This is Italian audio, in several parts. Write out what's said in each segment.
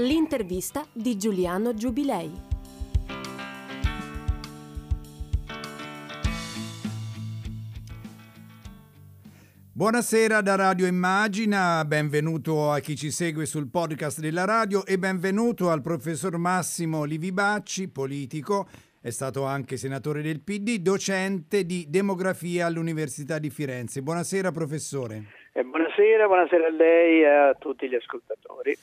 L'intervista di Giuliano Giubilei. Buonasera da Radio Immagina, benvenuto a chi ci segue sul podcast della radio e benvenuto al professor Massimo Livibacci, politico, è stato anche senatore del PD, docente di demografia all'Università di Firenze. Buonasera professore. Eh, buonasera, buonasera a lei e a tutti gli ascoltatori.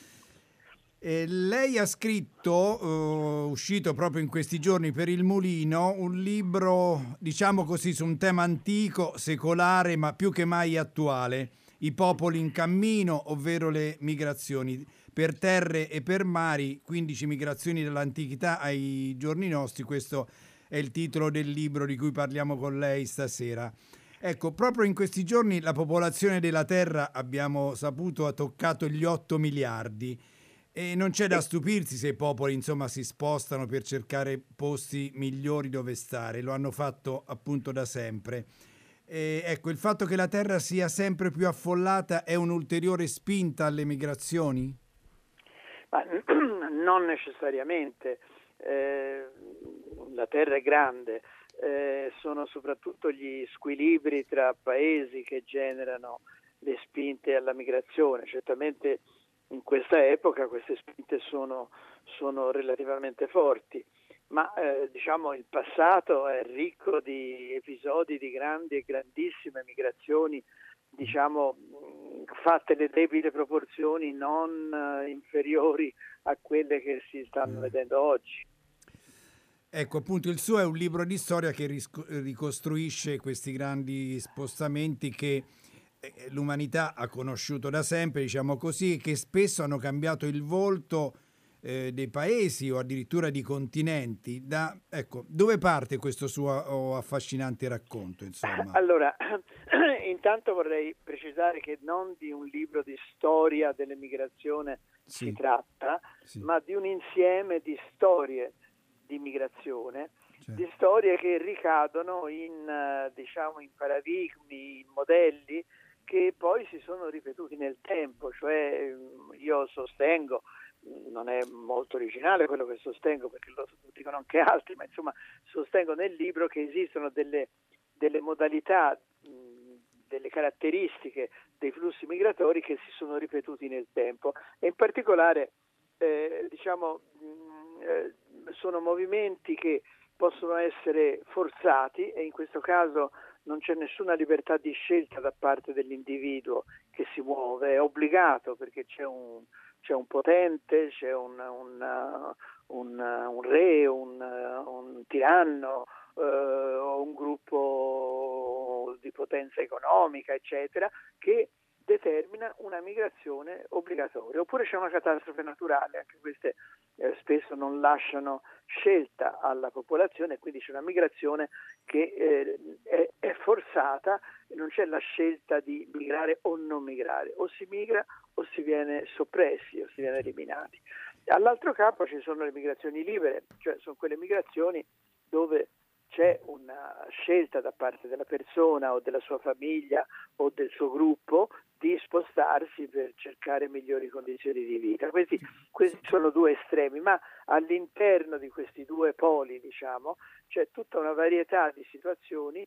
Eh, lei ha scritto, uh, uscito proprio in questi giorni per il Mulino, un libro, diciamo così, su un tema antico, secolare, ma più che mai attuale, I popoli in cammino, ovvero le migrazioni. Per terre e per mari, 15 migrazioni dall'antichità ai giorni nostri, questo è il titolo del libro di cui parliamo con lei stasera. Ecco, proprio in questi giorni la popolazione della Terra, abbiamo saputo, ha toccato gli 8 miliardi e non c'è da stupirsi se i popoli insomma si spostano per cercare posti migliori dove stare, lo hanno fatto appunto da sempre. E ecco, il fatto che la terra sia sempre più affollata è un'ulteriore spinta alle migrazioni? Ma, non necessariamente. Eh, la terra è grande, eh, sono soprattutto gli squilibri tra paesi che generano le spinte alla migrazione. Certamente in questa epoca queste spinte sono, sono relativamente forti, ma eh, diciamo il passato è ricco di episodi di grandi e grandissime migrazioni, diciamo fatte le debite proporzioni non eh, inferiori a quelle che si stanno mm. vedendo oggi. Ecco, appunto, il suo è un libro di storia che ricostruisce questi grandi spostamenti che l'umanità ha conosciuto da sempre, diciamo così, che spesso hanno cambiato il volto eh, dei paesi o addirittura di continenti. Da, ecco, dove parte questo suo oh, affascinante racconto? Insomma? Allora, intanto vorrei precisare che non di un libro di storia dell'emigrazione sì. si tratta, sì. ma di un insieme di storie di migrazione certo. di storie che ricadono in, eh, diciamo, in paradigmi, in modelli che poi si sono ripetuti nel tempo, cioè mm, io sostengo, mm, non è molto originale quello che sostengo perché lo dicono anche altri, ma insomma sostengo nel libro che esistono delle, delle modalità, mm, delle caratteristiche dei flussi migratori che si sono ripetuti nel tempo. E in particolare eh, diciamo, eh, sono movimenti che possono essere forzati e in questo caso non c'è nessuna libertà di scelta da parte dell'individuo che si muove, è obbligato perché c'è un, c'è un potente, c'è un, un, un re, un, tiranno eh, un gruppo di potenza economica, eccetera, che determina una migrazione obbligatoria. Oppure c'è una catastrofe naturale, anche queste eh, spesso non lasciano scelta alla popolazione, quindi c'è una migrazione che eh, è, è, forzata, non c'è la scelta di migrare o non migrare, o si migra o si viene soppressi o si viene eliminati. All'altro capo ci sono le migrazioni libere, cioè sono quelle migrazioni dove c'è una scelta da parte della persona o della sua famiglia o del suo gruppo di spostarsi per cercare migliori condizioni di vita. Questi, questi, sono due estremi, ma all'interno di questi due poli, diciamo, c'è tutta una varietà di situazioni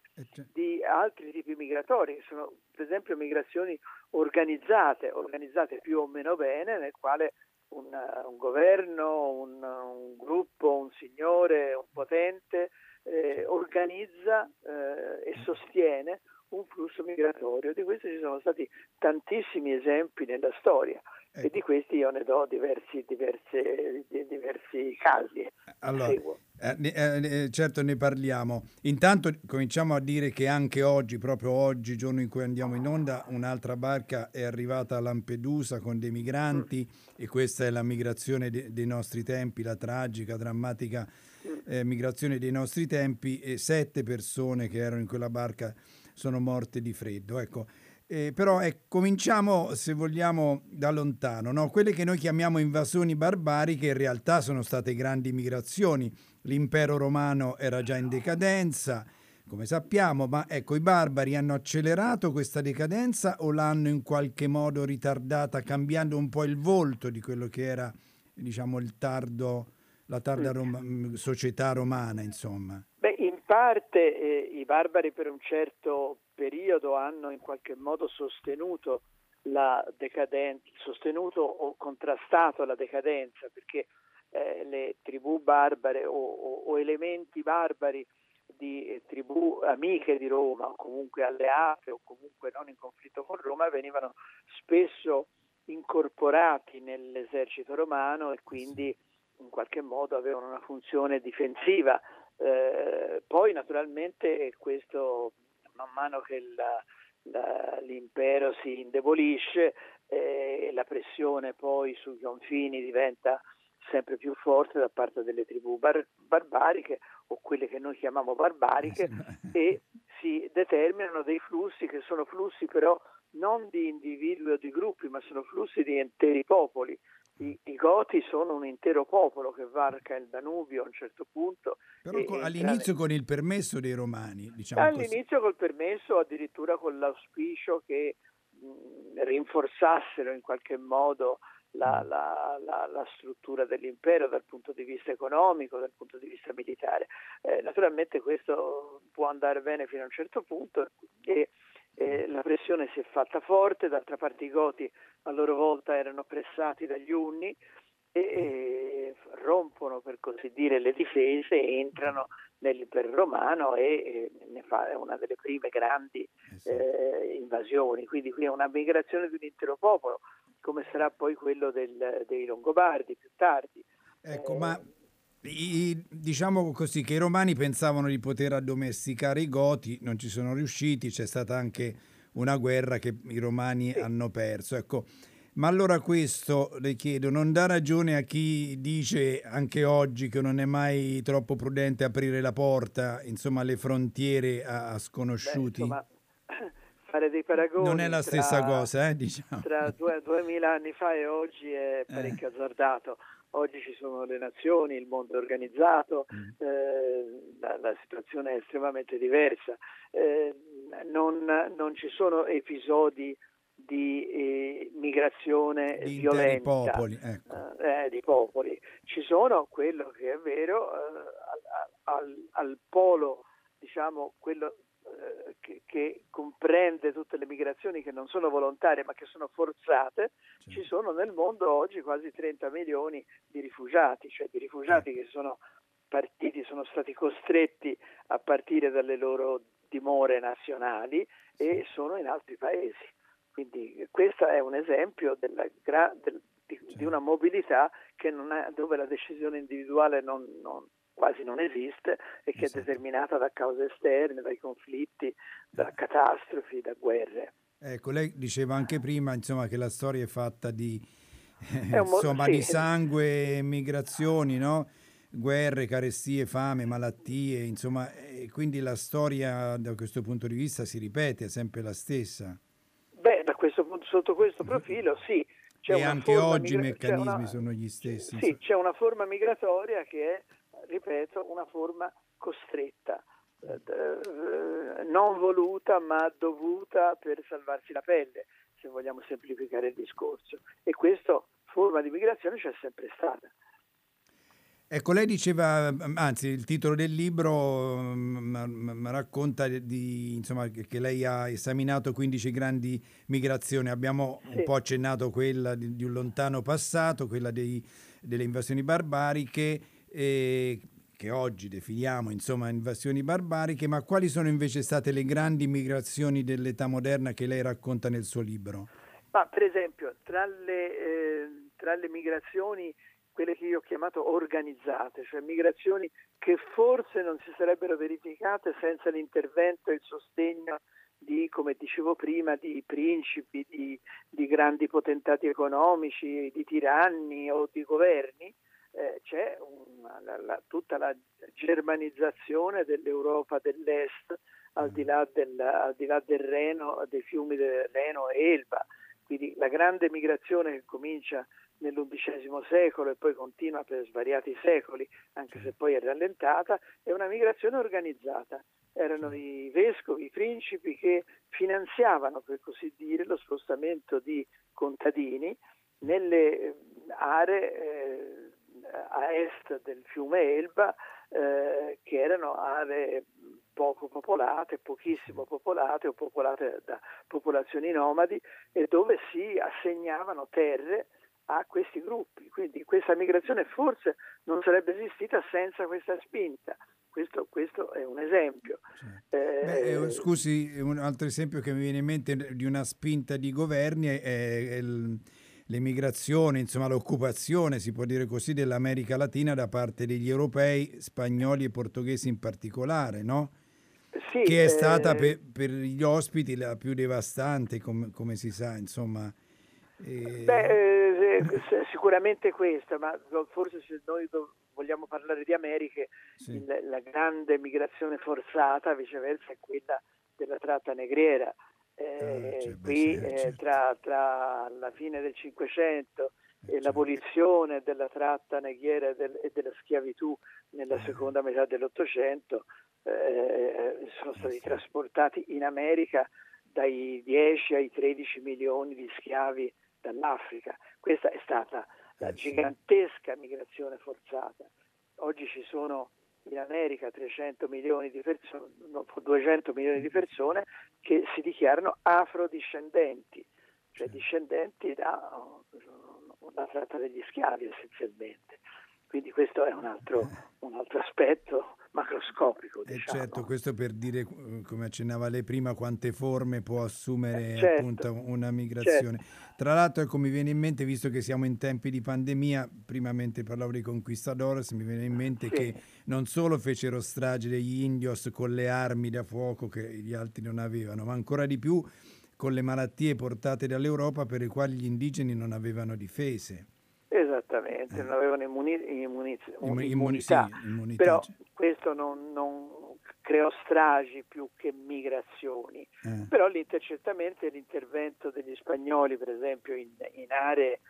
di altri tipi migratori, che sono per esempio migrazioni organizzate, organizzate più o meno bene, nel quale un, un governo, un, un, gruppo, un signore, un potente eh, organizza eh, e sostiene un flusso migratorio. Di questo ci sono stati tantissimi esempi nella storia ecco. e di questi io ne do diversi, diverse, diversi casi. Allora, eh, eh, eh, certo ne parliamo. Intanto cominciamo a dire che anche oggi, proprio oggi, giorno in cui andiamo in onda, un'altra barca è arrivata a Lampedusa con dei migranti mm. e questa è la migrazione de- dei nostri tempi, la tragica, drammatica mm. Eh, migrazione dei nostri tempi e sette persone che erano in quella barca sono morte di freddo. Ecco. Eh, però eh, cominciamo, se vogliamo, da lontano. No? Quelle che noi chiamiamo invasioni barbariche in realtà sono state grandi migrazioni. L'impero romano era già in decadenza, come sappiamo, ma ecco, i barbari hanno accelerato questa decadenza o l'hanno in qualche modo ritardata, cambiando un po' il volto di quello che era diciamo, il tardo, la tarda Roma, mm, società romana, insomma? Beh, in parte eh, i barbari per un certo periodo hanno in qualche modo sostenuto la decadenza, sostenuto o contrastato la decadenza, perché eh, le tribù barbare o, o, o elementi barbari di eh, tribù amiche di Roma o comunque alleate o comunque non in conflitto con Roma venivano spesso incorporati nell'esercito romano e quindi in qualche modo avevano una funzione difensiva. Eh, poi naturalmente questo man mano che la, la, l'impero si indebolisce eh, e la pressione poi sui confini diventa sempre più forte da parte delle tribù bar- barbariche o quelle che noi chiamiamo barbariche e si determinano dei flussi che sono flussi però non di individui o di gruppi, ma sono flussi di interi popoli. I, I, Goti sono un intero popolo che varca il Danubio a un certo punto. Però e, all'inizio con il permesso dei Romani, diciamo All'inizio così. col permesso, addirittura con l'auspicio che mh, rinforzassero in qualche modo la, mm. la, la, la, struttura dell'impero dal punto di vista economico, dal punto di vista militare. Eh, naturalmente questo può andare bene fino a un certo punto e eh, la pressione si è fatta forte, d'altra parte i Goti a loro volta erano pressati dagli Unni e, e rompono per così dire le difese, entrano nell'impero romano e, e ne fa una delle prime grandi eh, eh invasioni, quindi qui è una migrazione di un intero popolo come sarà poi quello del, dei Longobardi più tardi. Ecco, eh, ma i, diciamo così che i romani pensavano di poter addomesticare i goti, non ci sono riusciti, c'è stata anche una guerra che i romani sì. hanno perso. Ecco, ma allora questo le chiedo, non dà ragione a chi dice anche oggi che non è mai troppo prudente aprire la porta, insomma, alle frontiere a, a sconosciuti? Beh, insomma, fare dei paragoni. Non è la stessa tra, cosa, eh, diciamo. Tra due, duemila anni fa e oggi è eh. parecchio eh. azzardato. Oggi ci sono le nazioni, il mondo organizzato, mm. eh, la, la, situazione è estremamente diversa. Eh, non, non, ci sono episodi di eh, migrazione di violenta popoli, ecco. Eh, di popoli. Ci sono quello che è vero al, al, al polo, diciamo, quello eh, che, che, comprende tutte le migrazioni che non sono volontarie ma che sono forzate, certo. ci sono nel mondo oggi quasi 30 milioni di rifugiati, cioè di rifugiati che sono partiti, sono stati costretti a partire dalle loro dimore nazionali e sono in altri paesi. Quindi questo è un esempio della, del, di, di, certo. una mobilità è, dove la decisione individuale non, non quasi non esiste e che esatto. è determinata da cause esterne, dai conflitti, da catastrofi, da guerre. Ecco, lei diceva anche prima insomma, che la storia è fatta di, eh, insomma, sì. di sangue, migrazioni, no? guerre, carestie, fame, malattie, insomma, e quindi la storia da questo punto di vista si ripete, è sempre la stessa. Beh, questo, sotto questo profilo sì. C'è e anche oggi migra- i meccanismi una, sono gli stessi. Sì, c'è una forma migratoria che è ripeto, una forma costretta, eh, eh, non voluta ma dovuta per salvarsi la pelle, se vogliamo semplificare il discorso. E questa forma di migrazione c'è sempre stata. Ecco, lei diceva, anzi il titolo del libro m- racconta di, insomma, che lei ha esaminato 15 grandi migrazioni, abbiamo sì. un po' accennato quella di, di un lontano passato, quella dei, delle invasioni barbariche, eh, che oggi definiamo insomma invasioni barbariche, ma quali sono invece state le grandi migrazioni dell'età moderna che lei racconta nel suo libro? Ma per esempio, tra le, eh, tra le migrazioni, quelle che io ho chiamato organizzate, cioè migrazioni che forse non si sarebbero verificate senza l'intervento e il sostegno di, come dicevo prima, di principi, di, di grandi potentati economici, di tiranni o di governi, eh, c'è una, la, la, tutta la germanizzazione dell'Europa dell'Est al di là del, al di là del Reno, dei fiumi del Reno e Elba. Quindi la grande migrazione che comincia nell'undicesimo secolo e poi continua per svariati secoli, anche se poi è rallentata, è una migrazione organizzata. Erano i vescovi, i principi che finanziavano, per così dire, lo spostamento di contadini nelle aree eh, a est del fiume Elba eh, che erano aree poco popolate, pochissimo popolate o popolate da popolazioni nomadi e dove si assegnavano terre a questi gruppi. Quindi questa migrazione forse non sarebbe esistita senza questa spinta. Questo, questo è un esempio. Eh, Beh, eh, scusi, un altro esempio che mi viene in mente di una spinta di governi è, è il, l'emigrazione, insomma l'occupazione, si può dire così, dell'America Latina da parte degli europei, spagnoli e portoghesi in particolare, no? Sì, che è stata eh... per, per, gli ospiti la più devastante, com, come si sa, insomma. Eh... Beh, eh, sicuramente questa, ma forse se noi vogliamo parlare di Americhe, sì. il, la grande migrazione forzata viceversa è quella della tratta negriera. Eh, eh, qui beh, certo. tra, tra, la fine del Cinquecento e certo. l'abolizione della tratta neghiera e, del, e della schiavitù nella seconda metà dell'Ottocento eh, sono stati trasportati in America dai 10 ai 13 milioni di schiavi dall'Africa. Questa è stata la eh, gigantesca migrazione forzata. Oggi ci sono in America 300 milioni di persone, 200 milioni di persone che si dichiarano afrodiscendenti, cioè discendenti da una tratta degli schiavi essenzialmente. Quindi questo è un altro, un altro aspetto macroscopico. Eh, diciamo. certo, questo per dire, eh, come accennava lei prima, quante forme può assumere eh, certo, appunto una migrazione. Certo. Tra l'altro, ecco, mi viene in mente, visto che siamo in tempi di pandemia, prima mentre parlavo di conquistadores, mi viene in mente sì. che non solo fecero strage degli indios con le armi da fuoco che gli altri non avevano, ma ancora di più con le malattie portate dall'Europa per le quali gli indigeni non avevano difese. Esattamente, eh. non avevano immuni- immuniz- immunità, sì, immunità, però questo non, non, creò stragi più che migrazioni, eh. però l'intercettamente l'intervento degli spagnoli, per esempio in, in aree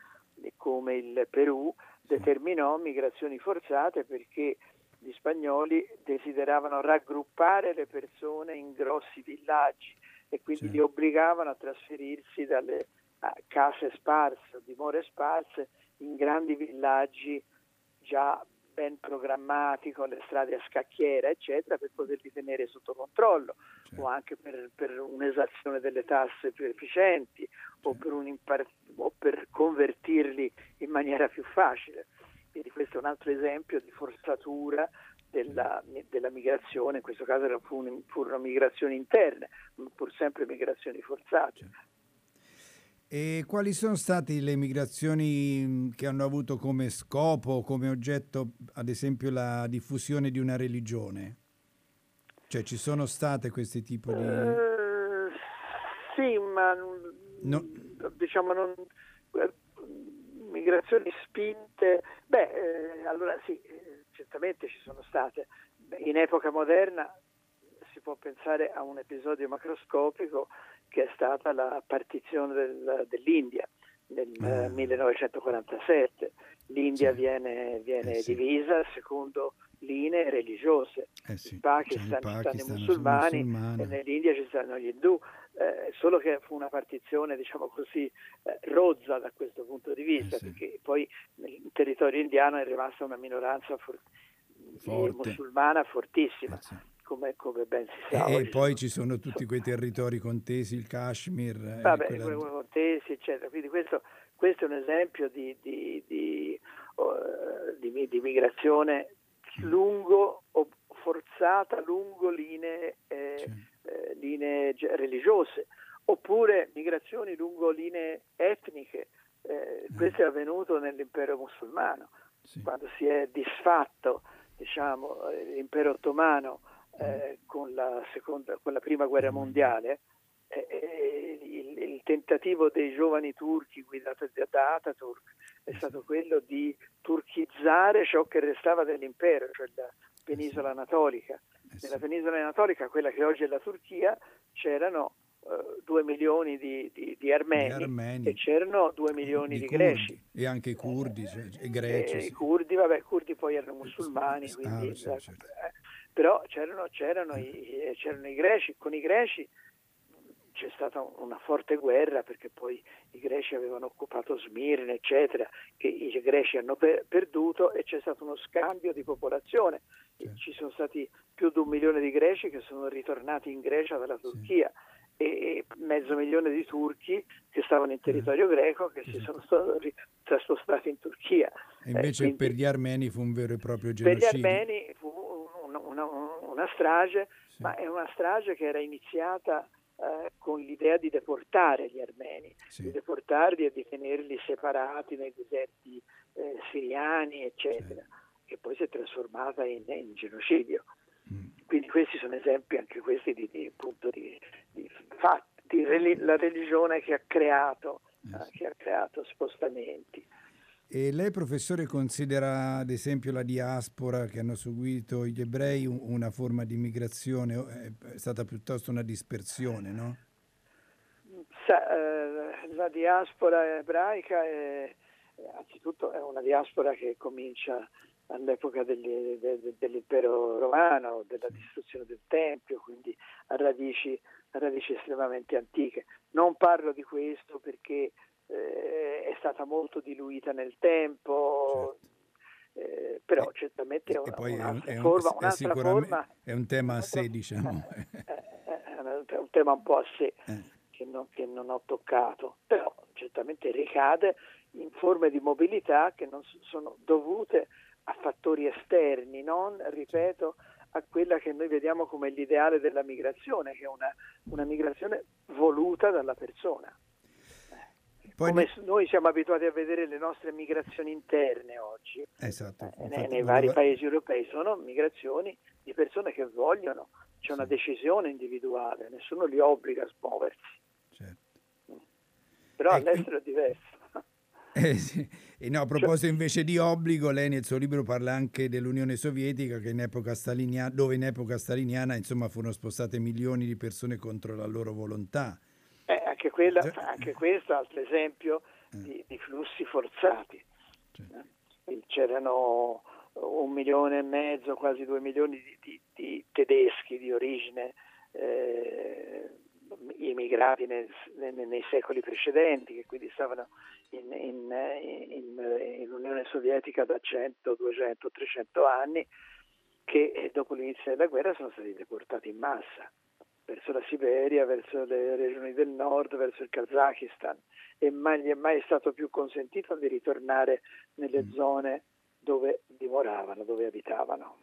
come il Perù, determinò migrazioni forzate perché gli spagnoli desideravano raggruppare le persone in grossi villaggi e quindi sì. li obbligavano a trasferirsi dalle case sparse, dimore sparse in grandi villaggi già ben programmati con le strade a scacchiera, eccetera, per poterli tenere sotto controllo certo. o anche per, per, un'esazione delle tasse più efficienti certo. o, per impar- o, per convertirli in maniera più facile. Quindi questo è un altro esempio di forzatura della, della migrazione, in questo caso furono migrazioni interne, ma pur sempre migrazioni forzate. Certo. E quali sono state le migrazioni mm, che hanno avuto come scopo, come oggetto, ad esempio, la diffusione di una religione? Cioè ci sono state questi tipi di... Uh, sì, ma no. diciamo non... migrazioni spinte, beh, eh, allora sì, certamente ci sono state. In epoca moderna si può pensare a un episodio macroscopico che è stata la partizione del, dell'India nel ah. 1947. L'India sì. viene, viene eh, divisa secondo linee religiose. Eh sì. In Pakistan, cioè, Pakistan ci stanno i musulmani, e nell'India ci stanno gli indù, eh, solo che fu una partizione diciamo così eh, rozza da questo punto di vista, eh sì. perché poi nel territorio indiano è rimasta una minoranza for- musulmana fortissima. Eh come, come ben si sa. E, poi ci sono tutti quei territori contesi, il Kashmir. Eh, Vabbè, quella... contesi, eccetera. Quindi questo, questo, è un esempio di, di, di, uh, di migrazione lungo forzata lungo linee, eh, eh, linee religiose, oppure migrazioni lungo linee etniche. Eh, mm. questo è avvenuto nell'impero musulmano, sì. quando si è disfatto diciamo, l'impero ottomano eh, con, la seconda, con, la prima guerra mondiale, eh, eh, il, il, tentativo dei giovani turchi guidati da Ataturk è stato quello di turchizzare ciò che restava dell'impero, cioè la penisola anatolica. Eh Nella penisola anatolica, quella che oggi è la Turchia, c'erano uh, due milioni di, di, di, armeni, armeni, e c'erano due milioni di, di greci. E anche i curdi, cioè, e greci. E, sì. I curdi, vabbè, i curdi poi erano musulmani, ah, quindi, sì, certo. Eh, però c'erano, c'erano, i, c'erano, i, greci, con i greci c'è stata una forte guerra perché poi i greci avevano occupato Smirne, eccetera, che i greci hanno per- perduto e c'è stato uno scambio di popolazione. Sì. Ci sono stati più di un milione di greci che sono ritornati in Grecia dalla Turchia. Sì e mezzo milione di turchi che stavano in territorio greco che si sono traspostati in Turchia. E invece eh, per gli armeni fu un vero e proprio genocidio. Per gli armeni fu una, una, una strage, sì. ma è una strage che era iniziata eh, con l'idea di deportare gli armeni, sì. di deportarli e di tenerli separati nei deserti eh, siriani, eccetera, sì. che poi si è trasformata in, in genocidio. Mm. Quindi questi sono esempi anche questi di, di, appunto, di, di fatti, la religione che ha creato, eh, che ha creato spostamenti. E lei, professore, considera ad esempio la diaspora che hanno seguito gli ebrei una forma di migrazione, è stata piuttosto una dispersione, no? Eh, la diaspora ebraica è, anzitutto è una diaspora che comincia all'epoca degli, de, dell'impero romano, della distruzione del Tempio, quindi a radici, a radici estremamente antiche. Non parlo di questo perché eh, è stata molto diluita nel tempo, certo. eh, però eh, certamente è, una, un'altra, è un, forma, un'altra forma, È un tema a sé, diciamo. È un tema un po' a sé eh. che non, che non ho toccato, però certamente ricade in forme di mobilità che non sono dovute a fattori esterni, non, ripeto, a quella che noi vediamo come l'ideale della migrazione, che è una, una migrazione voluta dalla persona. Poi come ne... noi siamo abituati a vedere le nostre migrazioni interne oggi, esatto, eh, nei, nei vari paesi europei, sono migrazioni di persone che vogliono, c'è una decisione individuale, nessuno li obbliga a smuoversi. Certo. Però ecco. all'estero è diverso. Eh, sì. E no, a proposito invece di obbligo, lei nel suo libro parla anche dell'Unione Sovietica, in dove in epoca staliniana insomma, furono spostate milioni di persone contro la loro volontà. Eh, anche, quella, anche, questo è un altro esempio eh. di, di, flussi forzati. Certo. C'erano un milione e mezzo, quasi due milioni di, di, di tedeschi di origine eh, immigrati nei, nei, nei, secoli precedenti, che quindi stavano in, in, in, in, Unione Sovietica da 100, 200, 300 anni, che dopo l'inizio della guerra sono stati deportati in massa verso la Siberia, verso le regioni del nord, verso il Kazakistan e mai gli è mai stato più consentito di ritornare nelle mm. zone dove dimoravano, dove abitavano.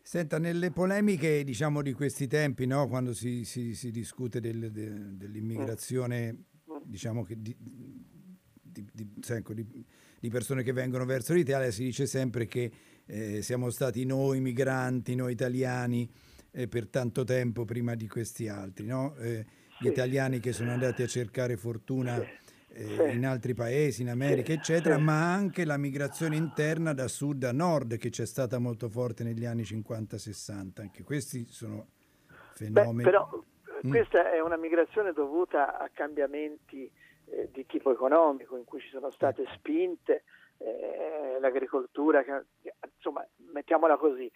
Senta, nelle polemiche diciamo, di questi tempi, no? quando si, si, si discute del, de, dell'immigrazione mm. diciamo che di, di, di, ecco, di, persone che vengono verso l'Italia, si dice sempre che eh, siamo stati noi migranti, noi italiani, eh, per tanto tempo prima di questi altri. No? Eh, gli italiani che sono andati a cercare fortuna eh, in altri paesi, in America, eccetera, ma anche la migrazione interna da sud a nord che c'è stata molto forte negli anni 50-60. Anche questi sono fenomeni. Beh, però mm. questa è una migrazione dovuta a cambiamenti eh, di tipo economico in cui ci sono state spinte eh, l'agricoltura, che, insomma, mettiamola così,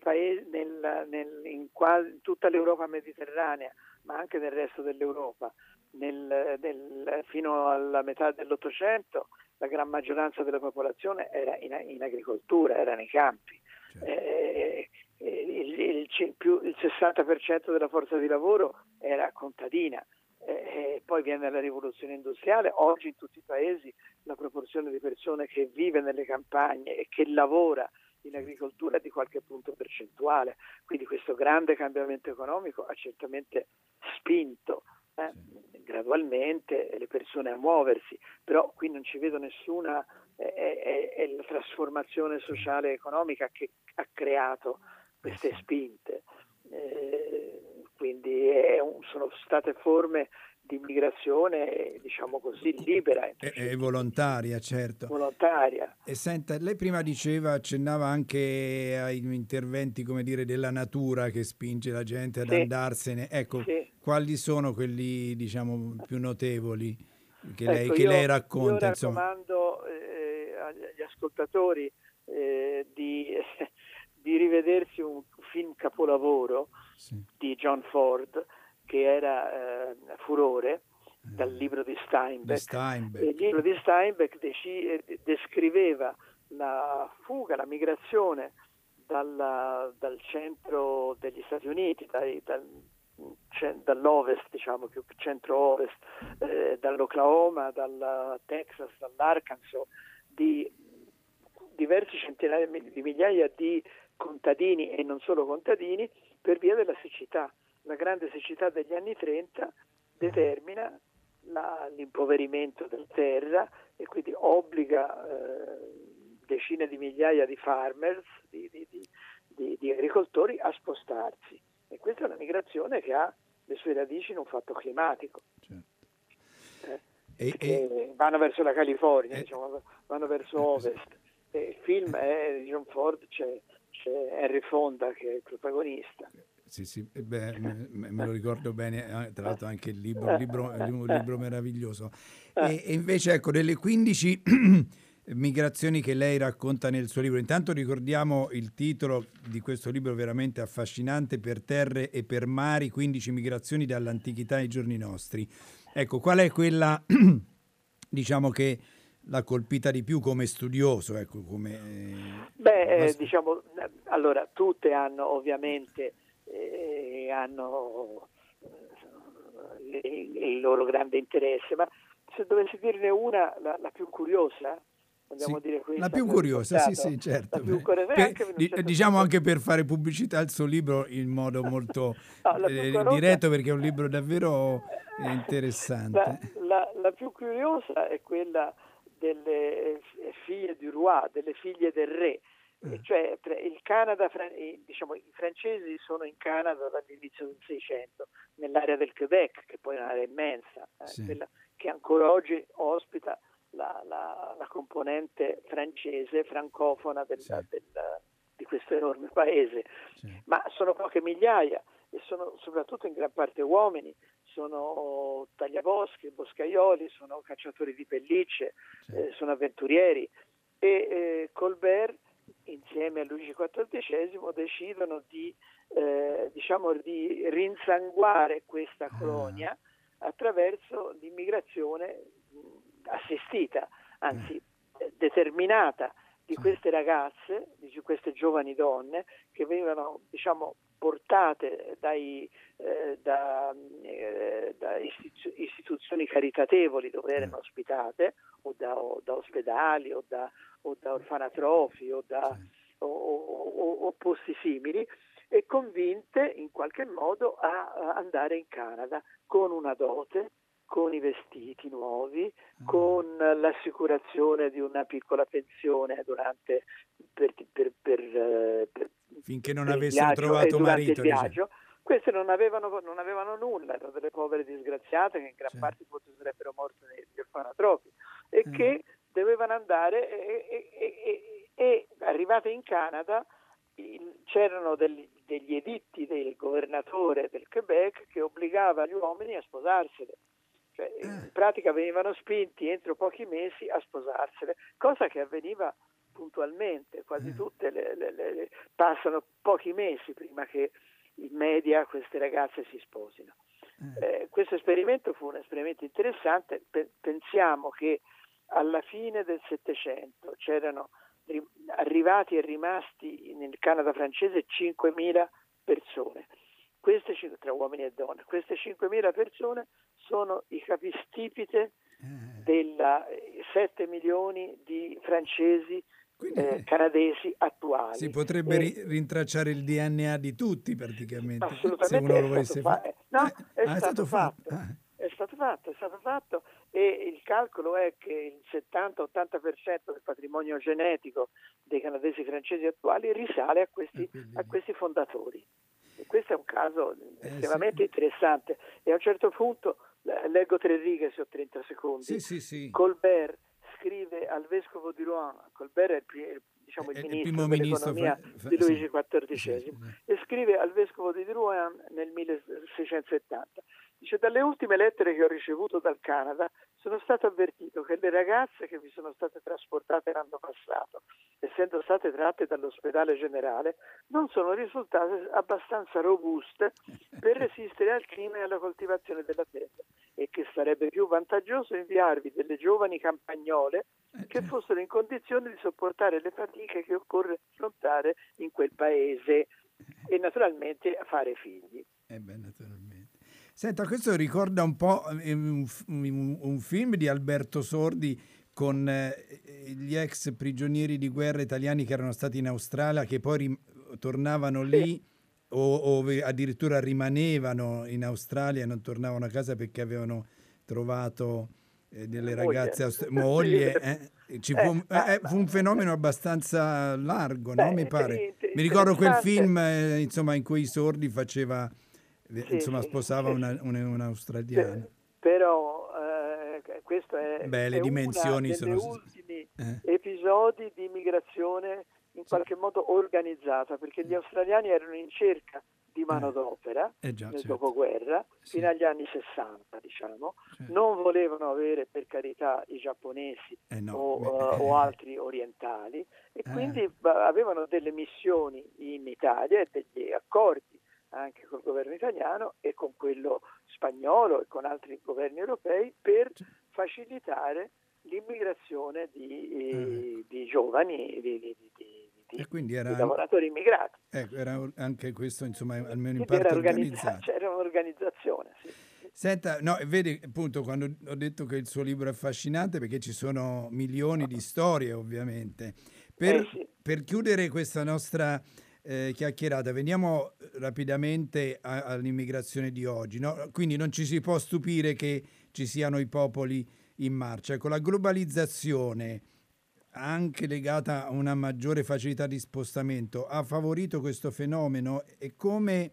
paesi, nel, nel, in, quasi, in tutta l'Europa mediterranea, ma anche nel resto dell'Europa, nel, nel, fino alla metà dell'Ottocento la gran maggioranza della popolazione era in, in agricoltura, era nei campi. Certo. Eh, eh il, il, più, il, 60% della forza di lavoro era contadina. Eh, poi viene la rivoluzione industriale, oggi in tutti i paesi la proporzione di persone che vive nelle campagne e che lavora in agricoltura di qualche punto percentuale, quindi questo grande cambiamento economico ha certamente spinto eh, sì. gradualmente le persone a muoversi, però qui non ci vedo nessuna è, è, è la trasformazione sociale e economica che ha creato queste eh spinte. Eh, quindi un, sono state forme di immigrazione, diciamo così, libera. E, e, volontaria, certo. Volontaria. E senta, lei prima diceva, accennava anche ai interventi, come dire, della natura che spinge la gente ad sì. andarsene. Ecco, sì. quali sono quelli, diciamo, più notevoli che, lei, ecco, che io, lei, racconta? Io raccomando eh, agli ascoltatori eh, di, di, rivedersi un film capolavoro sì. di John Ford, che era eh, furore dal mm. libro di Steinbeck. Steinbeck. Il libro di Steinbeck dec- descriveva la fuga, la migrazione dalla, dal centro degli Stati Uniti, dai, dal, dall'ovest, diciamo più centro-ovest, eh, dall'Oklahoma, dal Texas, dall'Arkansas, di diversi centinaia di migliaia di contadini e non solo contadini per via della siccità. La grande siccità degli anni 30 determina la, l'impoverimento della terra e quindi obbliga eh, decine di migliaia di farmers, di, di, di, di, agricoltori a spostarsi. E questa è una migrazione che ha le sue radici in un fatto climatico. Certo. Eh, e, e, vanno verso la California, e, diciamo, vanno verso ovest. il film è di John Ford, c'è, c'è Henry Fonda che è il protagonista. Sì, sì, beh, me, me, lo ricordo bene, eh, tra l'altro anche il libro, un libro, un libro meraviglioso. E, e, invece, ecco, delle 15 migrazioni che lei racconta nel suo libro, intanto ricordiamo il titolo di questo libro veramente affascinante, Per terre e per mari, 15 migrazioni dall'antichità ai giorni nostri. Ecco, qual è quella, diciamo che l'ha colpita di più come studioso? Ecco, come, Beh, eh, diciamo, allora, tutte hanno ovviamente eh, hanno eh, il loro grande interesse, ma se dovessi dirne una, la, la più curiosa, sì, questa, la più curiosa, sì, sì, certo. Curiosa, per, certo diciamo anche per fare pubblicità al suo libro in modo molto no, eh, diretto, perché è un libro davvero interessante. La, la, la, più curiosa è quella delle figlie di Roi, delle figlie del re, eh. Cioè, il Canada, diciamo, i francesi sono in Canada dall'inizio del Seicento, nell'area del Quebec, che poi è un'area immensa, eh, sì. quella che ancora oggi ospita la, la, la componente francese, francofona del, sì. del, di questo enorme paese. Sì. Ma sono poche migliaia e sono soprattutto in gran parte uomini, sono tagliaboschi, boscaioli, sono cacciatori di pellicce, eh, sono avventurieri. E eh, Colbert insieme a Luigi XIV decidono di, eh, diciamo, di rinsanguare questa ah. colonia attraverso l'immigrazione assistita, anzi eh. determinata di queste ragazze, di queste giovani donne che venivano diciamo, portate dai, eh, da, eh, da istituzioni caritatevoli dove erano ospitate o da, o da ospedali o da, o da orfanatrofi o, da, o, o, o, posti simili e convinte in qualche modo a, a andare in Canada con una dote, con i vestiti nuovi, mm. con l'assicurazione di una piccola pensione durante, per, per, per, eh, per finché non avessero trovato marito. Diciamo. Queste non avevano, non avevano, nulla, erano delle povere disgraziate che in gran certo. parte forse sarebbero morte negli orfanatrofi e mm. che dovevano andare e, e, e, e arrivate in Canada c'erano degli, degli editti del governatore del Quebec che obbligava gli uomini a sposarsene. Cioè, in eh. pratica venivano spinti entro pochi mesi a sposarsene, cosa che avveniva puntualmente, quasi eh. tutte le, le, le, passano pochi mesi prima che in media queste ragazze si sposino. Eh. eh, questo esperimento fu un esperimento interessante, pensiamo che alla fine del Settecento c'erano arrivati e rimasti nel Canada francese 5.000 persone, queste, tra uomini e donne. Queste 5.000 persone sono i capistipite eh. della 7 milioni di francesi quindi, eh, canadesi attuali. Si potrebbe e, rintracciare il DNA di tutti praticamente. Se uno lo volesse fare. No, eh, è, ah, stato è, stato fatto. fatto. Ah. È stato fatto, è stato fatto e il calcolo è che il 70-80% del patrimonio genetico dei canadesi francesi attuali risale a questi, a questi fondatori. E questo è un caso eh, estremamente sì. interessante e a un certo punto leggo tre righe se ho 30 secondi. Sì, sì, sì. Colbert scrive al vescovo di Rouen, Colbert è il, diciamo, il, il ministro dell'economia ministro, di Luigi XIV, e scrive al vescovo di Rouen nel 1670 Dice, dalle ultime lettere che ho ricevuto dal Canada sono stato avvertito che le ragazze che vi sono state trasportate l'anno passato, essendo state tratte dall'ospedale generale, non sono risultate abbastanza robuste per resistere al clima e alla coltivazione della terra e che sarebbe più vantaggioso inviarvi delle giovani campagnole eh, che certo. fossero in condizione di sopportare le fatiche che occorre affrontare in quel paese e naturalmente fare figli. Eh beh, naturalmente. Senta, questo ricorda un po' un, un, un film di Alberto Sordi con eh, gli ex prigionieri di guerra italiani che erano stati in Australia, che poi rim- tornavano lì o, o, addirittura rimanevano in Australia e non tornavano a casa perché avevano trovato eh, delle ragazze aust- moglie. Eh? Ci fu, eh, fu, un fenomeno abbastanza largo, no? Mi pare. Mi ricordo quel film eh, insomma, in cui i sordi faceva sì, insomma sì, sposava sì. Una, una, un'australiana. Però eh, questo è, Beh, le è dimensioni sono... ultimi eh. episodi di migrazione in qualche modo organizzata, perché gli australiani erano in cerca di manodopera eh, già, nel certo. dopoguerra sì. fino agli anni 60 diciamo certo. non volevano avere per carità i giapponesi eh no, o, beh, uh, o, altri orientali e eh. quindi avevano delle missioni in Italia e degli accordi anche col governo italiano e con quello spagnolo e con altri governi europei per facilitare l'immigrazione di, eh, di giovani, di, di, di, lavoratori immigrati. Ecco, era anche questo, insomma, almeno in parte era organizzato. C'era un'organizzazione, sì. Senta, no, vedi appunto quando ho detto che il suo libro è affascinante perché ci sono milioni di storie ovviamente. Per, eh sì. per chiudere questa nostra eh, chiacchierata, veniamo rapidamente a, all'immigrazione di oggi. No? Quindi non ci si può stupire che ci siano i popoli in marcia. Ecco, la globalizzazione, anche legata a una maggiore facilità di spostamento, ha favorito questo fenomeno e come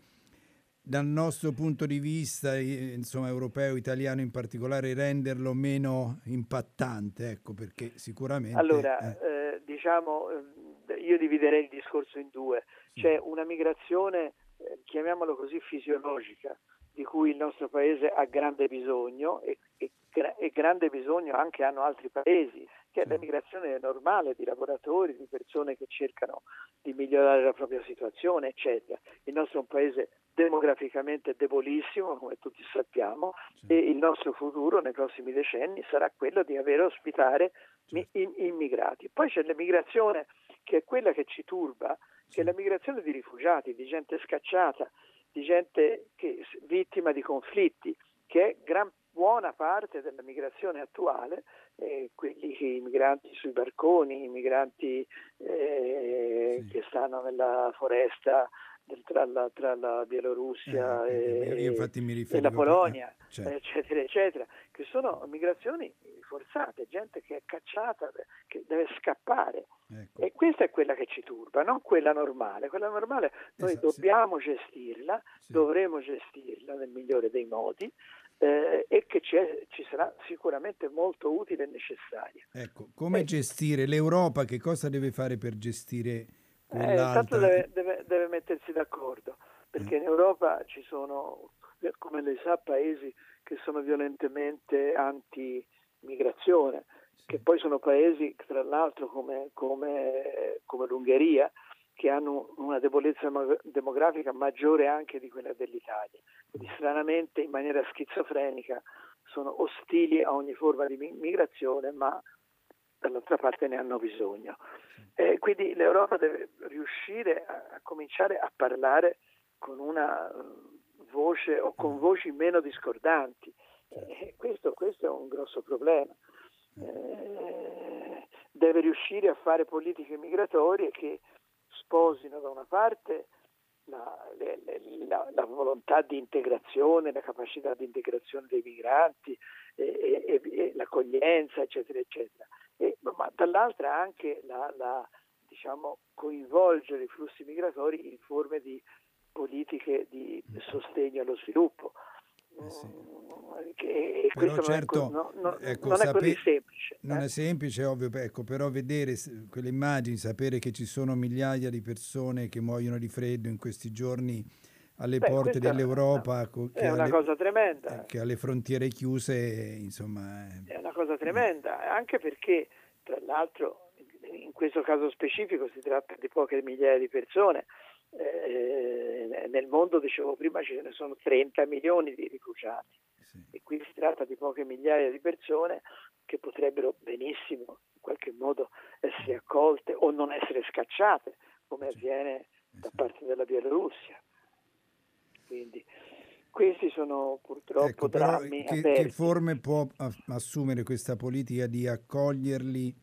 dal nostro punto di vista, insomma, europeo, italiano in particolare, renderlo meno impattante, ecco, perché sicuramente... Allora, eh. Eh, diciamo, io dividerei il discorso in due. C'è una migrazione, eh, chiamiamolo così, fisiologica, di cui il nostro paese ha grande bisogno e, e, e grande bisogno anche hanno altri paesi, che è la migrazione normale di lavoratori, di persone che cercano di migliorare la propria situazione, eccetera. Il nostro è un paese demograficamente debolissimo, come tutti sappiamo, e il nostro futuro nei prossimi decenni sarà quello di avere ospitare immigrati. Poi c'è l'emigrazione che è quella che ci turba, che è la migrazione di rifugiati, di gente scacciata, di gente che, vittima di conflitti, che è gran buona parte della migrazione attuale, eh, quelli che, i migranti sui barconi, i migranti eh, sì. che stanno nella foresta tra la, tra la Bielorussia eh, e, e, la Polonia, certo. eccetera, eccetera, che sono migrazioni forzate, gente che è cacciata, che deve scappare. Ecco. E questa è quella che ci turba, non quella normale. Quella normale noi esatto, dobbiamo sì. gestirla, sì. dovremo gestirla nel migliore dei modi. Eh, e che ci sarà sicuramente molto utile e necessaria. Ecco, come eh. gestire l'Europa? Che cosa deve fare per gestire eh, intanto deve, deve, deve, mettersi d'accordo, perché in Europa ci sono, come lei sa, paesi che sono violentemente anti-migrazione, sì. che poi sono paesi, tra l'altro, come, come, come l'Ungheria, che hanno una debolezza demografica maggiore anche di quella dell'Italia. Quindi stranamente, in maniera schizofrenica, sono ostili a ogni forma di migrazione, ma dall'altra parte ne hanno bisogno. Eh, quindi l'Europa deve riuscire a, a, cominciare a parlare con una uh, voce o con voci meno discordanti. Eh, questo, questo, è un grosso problema. Eh, deve riuscire a fare politiche migratorie che sposino da una parte la, la, la, volontà di integrazione, la capacità di integrazione dei migranti, e, e, e l'accoglienza, eccetera, eccetera, ma dall'altra anche la, la, diciamo, coinvolgere i flussi migratori in forme di politiche di sostegno allo sviluppo. Eh sì. Che, però certo, non è, no, ecco, non è così semplice. Non eh? è semplice, ovvio, ecco, però vedere quelle immagini, sapere che ci sono migliaia di persone che muoiono di freddo in questi giorni alle Beh, porte dell'Europa. È una alle, cosa tremenda. Eh, che alle frontiere chiuse, insomma... È una cosa tremenda, anche perché, tra l'altro, in questo caso specifico si tratta di poche migliaia di persone. Eh, nel mondo, dicevo prima, ce ne sono 30 milioni di rifugiati sì. e qui si tratta di poche migliaia di persone che potrebbero benissimo in qualche modo essere accolte o non essere scacciate, come avviene da parte della Bielorussia. Quindi questi sono purtroppo ecco, drammi che, che, forme può assumere questa politica di accoglierli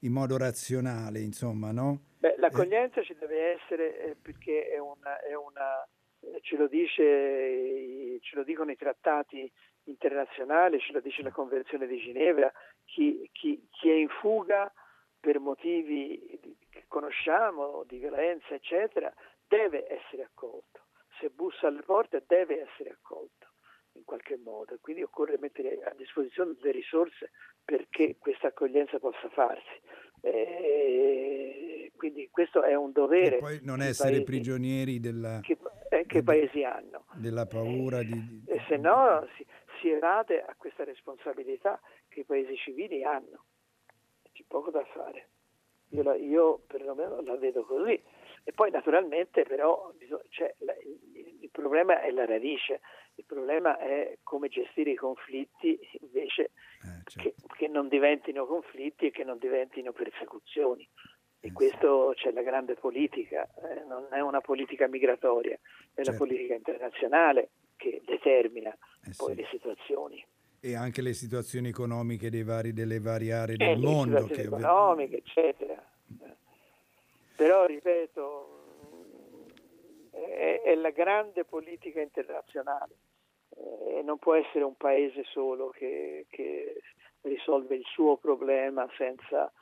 in modo razionale, insomma, no? Beh, l'accoglienza eh. ci deve essere eh, perché è una, è una eh, ce, lo dice, ce lo dicono i trattati internazionali, ce lo dice la Convenzione di Ginevra, chi, chi, chi è in fuga per motivi che conosciamo, di violenza, eccetera, deve essere accolto se bussa alle porte deve essere accolto in qualche modo e quindi occorre mettere a disposizione delle risorse perché questa accoglienza possa farsi. E quindi questo è un dovere. E poi non essere paesi, prigionieri della, che, eh, che paesi hanno. della paura di... E se no si, si evade a questa responsabilità che i paesi civili hanno. C'è poco da fare. Io, la, io perlomeno la vedo così. E poi naturalmente però cioè, il problema è la radice, il problema è come gestire i conflitti invece eh, certo. che, che, non diventino conflitti e che non diventino persecuzioni. E eh, questo c'è la grande politica, eh, non è una politica migratoria, è certo. la politica internazionale che determina eh, poi sì. le situazioni e anche le situazioni economiche vari, delle varie aree eh, del mondo. Le situazioni che... economiche, eccetera. Però, ripeto, è, è la grande politica internazionale e non può essere un paese solo che, che risolve il suo problema senza,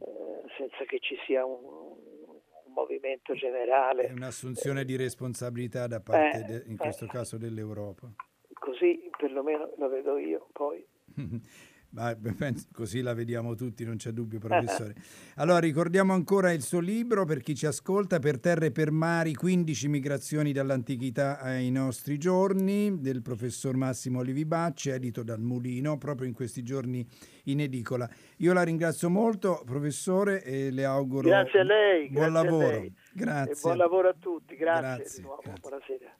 eh, senza che ci sia un, un, movimento generale. È un'assunzione di responsabilità da parte, eh, de, in questo eh, caso, dell'Europa. Così perlomeno lo vedo io poi. Ma così la vediamo tutti, non c'è dubbio, professore. Allora, ricordiamo ancora il suo libro per chi ci ascolta, Per terre e per mari, 15 migrazioni dall'antichità ai nostri giorni, del professor Massimo Olivibacci, edito dal Mulino, proprio in questi giorni in edicola. Io la ringrazio molto, professore, e le auguro grazie a lei, buon grazie lavoro. Lei. Grazie. E buon lavoro a tutti, grazie, grazie, grazie. buonasera.